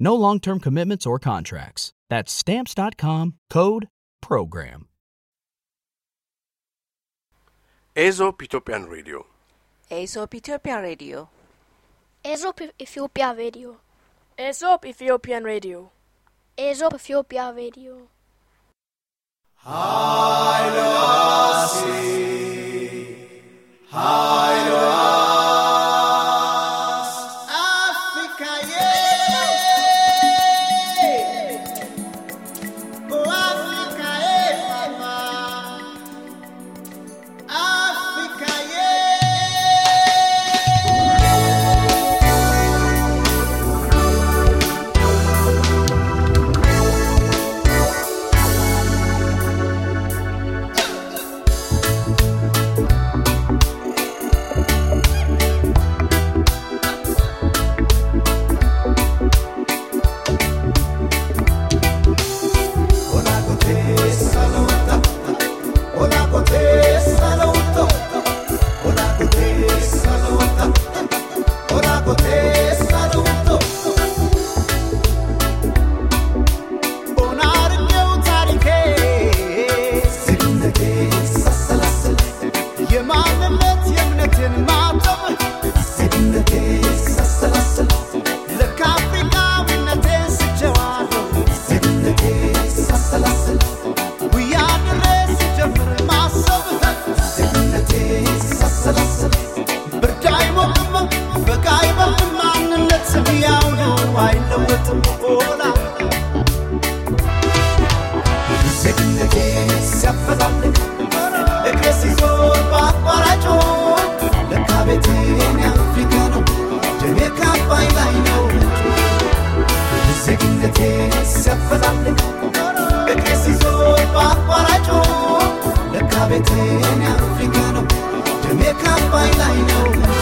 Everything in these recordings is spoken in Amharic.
No long term commitments or contracts. That's stamps.com code program. ASOP Ethiopian Radio. ASOP Ethiopian Radio. ASOP Ethiopia Radio. ASOP Ethiopian Radio. ASOP Ethiopia Radio. Hi, Lassie. Hi. Haiti and Africano, Jamaica.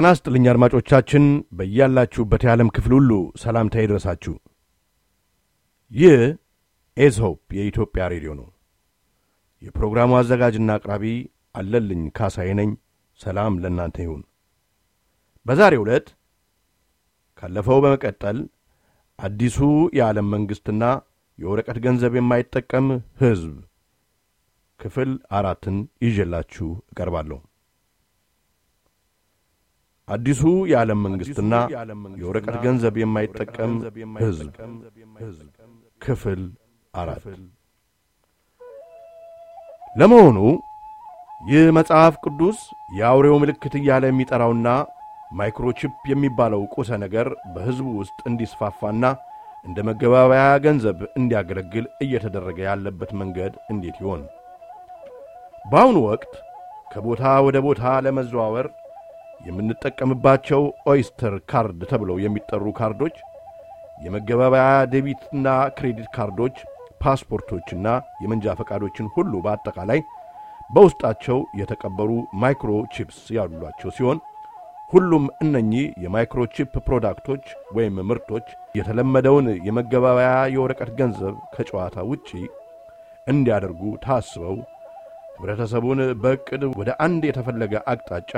ጤና ይስጥልኝ አድማጮቻችን፣ በያላችሁበት የዓለም ክፍል ሁሉ ሰላምታ ይድረሳችሁ። ይህ ኤዝሆፕ የኢትዮጵያ ሬዲዮ ነው። የፕሮግራሙ አዘጋጅና አቅራቢ አለልኝ ካሳዬ ነኝ። ሰላም ለእናንተ ይሁን። በዛሬው ዕለት ካለፈው በመቀጠል አዲሱ የዓለም መንግሥትና የወረቀት ገንዘብ የማይጠቀም ሕዝብ ክፍል አራትን ይዤላችሁ እቀርባለሁ። አዲሱ የዓለም መንግሥትና የወረቀት ገንዘብ የማይጠቀም ሕዝብ ክፍል አራት ለመሆኑ ይህ መጽሐፍ ቅዱስ የአውሬው ምልክት እያለ የሚጠራውና ማይክሮቺፕ የሚባለው ቁሰ ነገር በሕዝቡ ውስጥ እንዲስፋፋና እንደ መገባበያ ገንዘብ እንዲያገለግል እየተደረገ ያለበት መንገድ እንዴት ይሆን? በአሁኑ ወቅት ከቦታ ወደ ቦታ ለመዘዋወር የምንጠቀምባቸው Oyster card ተብለው የሚጠሩ ካርዶች፣ የመገባበያ debit ና credit ካርዶች፣ ፓስፖርቶችና የመንጃ ፈቃዶችን ሁሉ በአጠቃላይ በውስጣቸው የተቀበሩ microchips ያሏቸው ሲሆን ሁሉም እነኚህ የ microchip product ኦች ወይም ምርቶች የተለመደውን የመገባበያ የወረቀት ገንዘብ ከጨዋታ ውጪ እንዲያደርጉ ታስበው ኅብረተሰቡን በዕቅድ ወደ አንድ የተፈለገ አቅጣጫ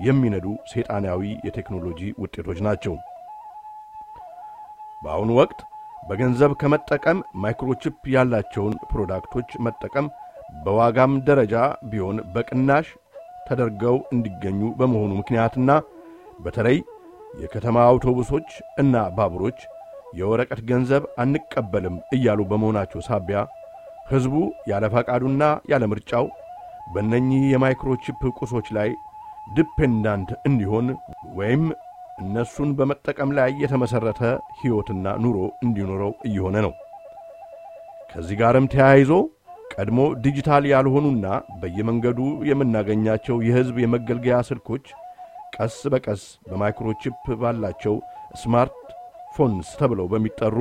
የሚነዱ ሰይጣናዊ የቴክኖሎጂ ውጤቶች ናቸው። በአሁኑ ወቅት በገንዘብ ከመጠቀም microchip ያላቸውን product ኦች መጠቀም በዋጋም ደረጃ ቢሆን በቅናሽ ተደርገው እንዲገኙ በመሆኑ ምክንያትና በተለይ የከተማ አውቶቡሶች እና ባቡሮች የወረቀት ገንዘብ አንቀበልም እያሉ በመሆናቸው ሳቢያ ሕዝቡ ያለ ፈቃዱና ያለ ምርጫው በእነኚህ የ microchip ቁሶች ላይ dependent እንዲሆን ወይም እነሱን በመጠቀም ላይ የተመሠረተ ሕይወትና ኑሮ እንዲኖረው እየሆነ ነው። ከዚህ ጋርም ተያይዞ ቀድሞ ዲጂታል ያልሆኑና በየመንገዱ የምናገኛቸው የሕዝብ የመገልገያ ስልኮች ቀስ በቀስ በ microchip ባላቸው smartphones ተብለው በሚጠሩ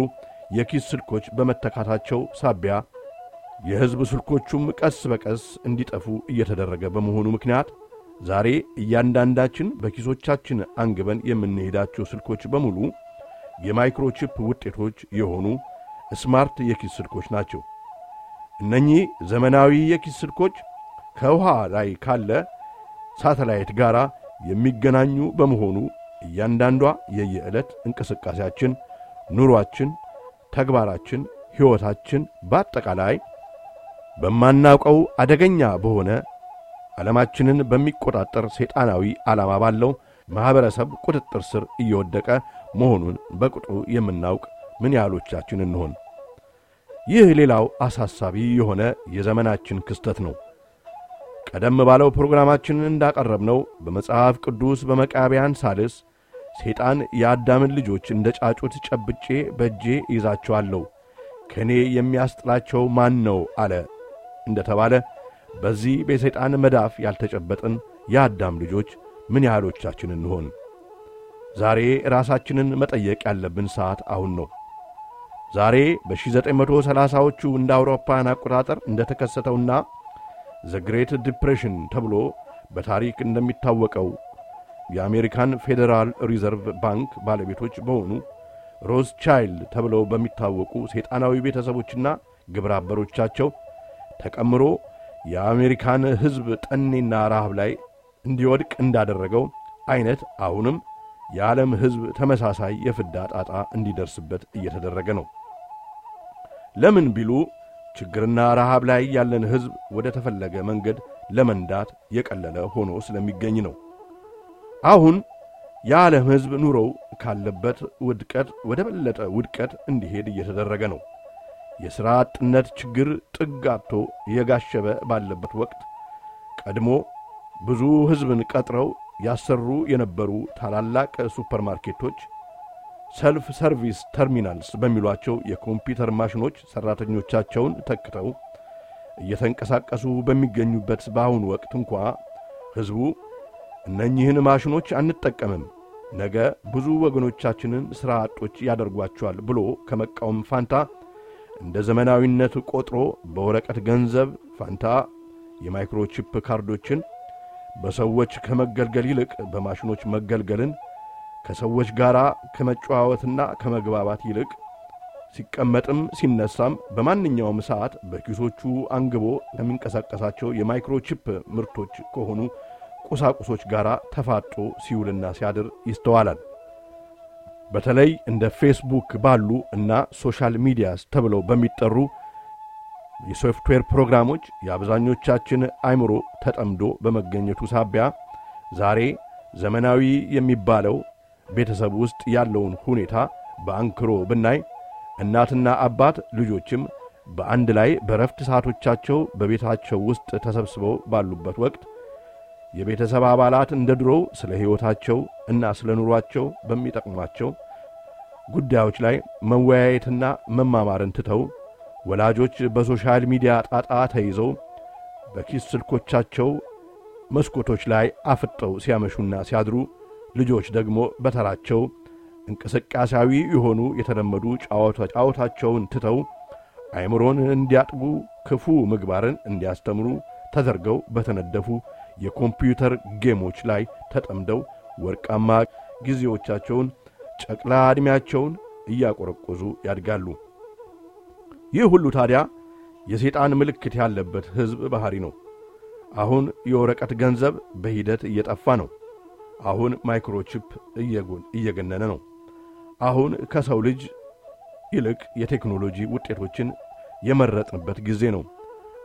የኪስ ስልኮች በመተካታቸው ሳቢያ የሕዝብ ስልኮቹም ቀስ በቀስ እንዲጠፉ እየተደረገ በመሆኑ ምክንያት ዛሬ እያንዳንዳችን በኪሶቻችን አንግበን የምንሄዳቸው ስልኮች በሙሉ የ microchip ውጤቶች የሆኑ smart የኪስ ስልኮች ናቸው። እነኚህ ዘመናዊ የኪስ ስልኮች ከውሃ ላይ ካለ ሳተላይት ጋር የሚገናኙ በመሆኑ እያንዳንዷ የየዕለት እንቅስቃሴያችን፣ ኑሯችን፣ ተግባራችን፣ ሕይወታችን በአጠቃላይ በማናውቀው አደገኛ በሆነ ዓለማችንን በሚቆጣጠር ሰይጣናዊ ዓላማ ባለው ማኅበረሰብ ቁጥጥር ስር እየወደቀ መሆኑን በቅጡ የምናውቅ ምን ያህሎቻችን እንሆን? ይህ ሌላው አሳሳቢ የሆነ የዘመናችን ክስተት ነው። ቀደም ባለው ፕሮግራማችን እንዳቀረብነው በመጽሐፍ ቅዱስ በመቃብያን ሳልስ ሰይጣን የአዳምን ልጆች እንደ ጫጩት ጨብጬ በእጄ ይዛቸዋለሁ፣ ከእኔ የሚያስጥላቸው ማን ነው አለ እንደ ተባለ በዚህ በሰይጣን መዳፍ ያልተጨበጥን የአዳም ልጆች ምን ያህሎቻችን እንሆን? ዛሬ ራሳችንን መጠየቅ ያለብን ሰዓት አሁን ነው። ዛሬ በ1930ዎቹ እንደ አውሮፓውያን አቆጣጠር እንደ ተከሰተውና the Great Depression ተብሎ በታሪክ እንደሚታወቀው የአሜሪካን Federal Reserve Bank ባለቤቶች በሆኑ Rothschild ተብለው በሚታወቁ ሰይጣናዊ ቤተሰቦችና ግብረ አበሮቻቸው ተቀምሮ የአሜሪካን ሕዝብ ጠኔና ረሃብ ላይ እንዲወድቅ እንዳደረገው ዐይነት አሁንም የዓለም ሕዝብ ተመሳሳይ የፍዳ ጣጣ እንዲደርስበት እየተደረገ ነው። ለምን ቢሉ ችግርና ረሃብ ላይ ያለን ሕዝብ ወደ ተፈለገ መንገድ ለመንዳት የቀለለ ሆኖ ስለሚገኝ ነው። አሁን የዓለም ሕዝብ ኑሮው ካለበት ውድቀት ወደ በለጠ ውድቀት እንዲሄድ እየተደረገ ነው። የሥራ አጥነት ችግር ጥግ አጥቶ እየጋሸበ ባለበት ወቅት ቀድሞ ብዙ ሕዝብን ቀጥረው ያሰሩ የነበሩ ታላላቅ ሱፐርማርኬቶች self service terminals በሚሏቸው የኮምፒውተር ማሽኖች ሠራተኞቻቸውን ተክተው እየተንቀሳቀሱ በሚገኙበት በአሁኑ ወቅት እንኳ ሕዝቡ እነኚህን ማሽኖች አንጠቀምም፣ ነገ ብዙ ወገኖቻችንን ሥራ አጦች ያደርጓቸዋል ብሎ ከመቃወም ፋንታ እንደ ዘመናዊነት ቆጥሮ በወረቀት ገንዘብ ፋንታ የ microchip ካርዶችን በሰዎች ከመገልገል ይልቅ በማሽኖች መገልገልን ከሰዎች ጋር ከመጨዋወትና ከመግባባት ይልቅ ሲቀመጥም ሲነሳም በማንኛውም ሰዓት በኪሶቹ አንግቦ ከሚንቀሳቀሳቸው የ microchip ምርቶች ከሆኑ ቁሳቁሶች ጋር ተፋጦ ሲውልና ሲያድር ይስተዋላል። በተለይ እንደ ፌስቡክ ባሉ እና social medias ተብለው በሚጠሩ የሶፍትዌር ፕሮግራሞች የአብዛኞቻችን አእምሮ ተጠምዶ በመገኘቱ ሳቢያ ዛሬ ዘመናዊ የሚባለው ቤተሰብ ውስጥ ያለውን ሁኔታ በአንክሮ ብናይ እናትና አባት ልጆችም በአንድ ላይ በረፍት ሰዓቶቻቸው በቤታቸው ውስጥ ተሰብስበው ባሉበት ወቅት የቤተሰብ አባላት እንደ ድሮው ስለ ሕይወታቸው እና ስለ ኑሯቸው በሚጠቅሟቸው ጉዳዮች ላይ መወያየትና መማማርን ትተው ወላጆች በ social media ጣጣ ተይዘው በኪስ ስልኮቻቸው መስኮቶች ላይ አፍጠው ሲያመሹና ሲያድሩ ልጆች ደግሞ በተራቸው እንቅስቃሴያዊ የሆኑ የተለመዱ ጨዋታቸውን ትተው አእምሮን እንዲያጥቡ ክፉ ምግባርን እንዲያስተምሩ ተደርገው በተነደፉ የኮምፒውተር game ኦች ላይ ተጠምደው ወርቃማ ጊዜዎቻቸውን ጨቅላ ዕድሜያቸውን እያቆረቆዙ ያድጋሉ። ይህ ሁሉ ታዲያ የሰይጣን ምልክት ያለበት ሕዝብ ባሕሪ ነው። አሁን የወረቀት ገንዘብ በሂደት እየጠፋ ነው። አሁን microchip እየገነነ ነው። አሁን ከሰው ልጅ ይልቅ የቴክኖሎጂ ውጤቶችን የመረጥንበት ጊዜ ነው።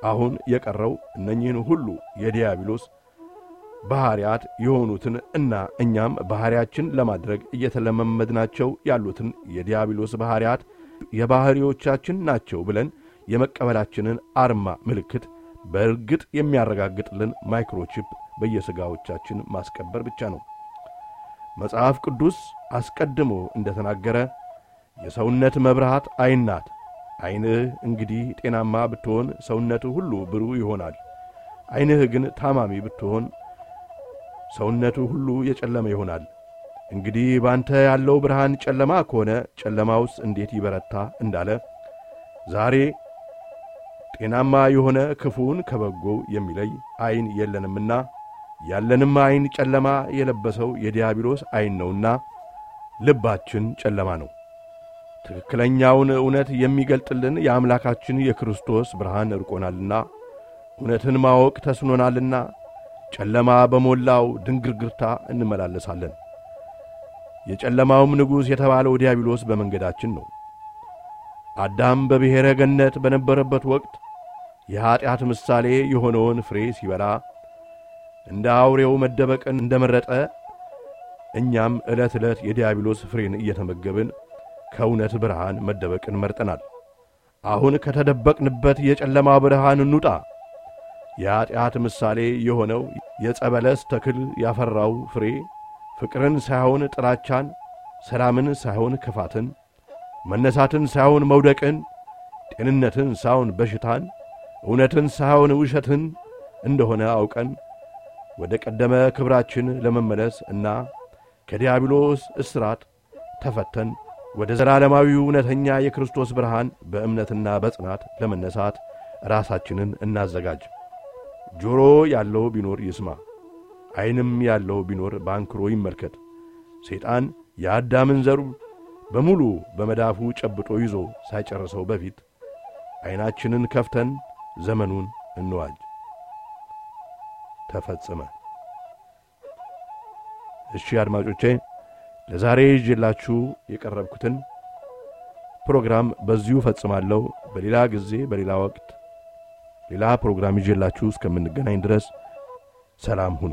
አሁን የቀረው እነኚህን ሁሉ የዲያብሎስ ባሕርያት የሆኑትን እና እኛም ባሕርያችን ለማድረግ እየተለማመድናቸው ያሉትን የዲያብሎስ ባሕርያት የባሕሪዎቻችን ናቸው ብለን የመቀበላችንን አርማ ምልክት በእርግጥ የሚያረጋግጥልን ማይክሮቺፕ በየሥጋዎቻችን ማስቀበር ብቻ ነው። መጽሐፍ ቅዱስ አስቀድሞ እንደ ተናገረ የሰውነት መብርሃት ዐይን ናት። ዐይንህ እንግዲህ ጤናማ ብትሆን ሰውነትህ ሁሉ ብሩህ ይሆናል። ዐይንህ ግን ታማሚ ብትሆን ሰውነቱ ሁሉ የጨለመ ይሆናል። እንግዲህ ባንተ ያለው ብርሃን ጨለማ ከሆነ ጨለማውስ እንዴት ይበረታ እንዳለ ዛሬ ጤናማ የሆነ ክፉውን ከበጎው የሚለይ ዐይን የለንምና ያለንም ዐይን ጨለማ የለበሰው የዲያብሎስ ዐይን ነውና ልባችን ጨለማ ነው። ትክክለኛውን እውነት የሚገልጥልን የአምላካችን የክርስቶስ ብርሃን እርቆናልና እውነትን ማወቅ ተስኖናልና ጨለማ በሞላው ድንግርግርታ እንመላለሳለን። የጨለማውም ንጉሥ የተባለው ዲያብሎስ በመንገዳችን ነው። አዳም በብሔረ ገነት በነበረበት ወቅት የኀጢአት ምሳሌ የሆነውን ፍሬ ሲበላ እንደ አውሬው መደበቅን እንደ መረጠ እኛም ዕለት ዕለት የዲያብሎስ ፍሬን እየተመገብን ከእውነት ብርሃን መደበቅን መርጠናል። አሁን ከተደበቅንበት የጨለማ ብርሃን እንውጣ። የኀጢአት ምሳሌ የሆነው የጸበለስ ተክል ያፈራው ፍሬ ፍቅርን ሳይሆን ጥላቻን፣ ሰላምን ሳይሆን ክፋትን፣ መነሳትን ሳይሆን መውደቅን፣ ጤንነትን ሳይሆን በሽታን፣ እውነትን ሳይሆን ውሸትን እንደሆነ አውቀን ወደ ቀደመ ክብራችን ለመመለስ እና ከዲያብሎስ እስራት ተፈተን ወደ ዘላለማዊው እውነተኛ የክርስቶስ ብርሃን በእምነትና በጽናት ለመነሳት ራሳችንን እናዘጋጅ። ጆሮ ያለው ቢኖር ይስማ፣ ዐይንም ያለው ቢኖር በአንክሮ ይመልከት። ሰይጣን የአዳምን ዘሩ በሙሉ በመዳፉ ጨብጦ ይዞ ሳይጨርሰው በፊት ዐይናችንን ከፍተን ዘመኑን እንዋጅ። ተፈጸመ። እሺ አድማጮቼ ለዛሬ ይዤላችሁ የቀረብኩትን ፕሮግራም በዚሁ ፈጽማለሁ። በሌላ ጊዜ በሌላ ወቅት ሌላ ፕሮግራም ይዤላችሁ እስከምንገናኝ ድረስ ሰላም ሁኑ።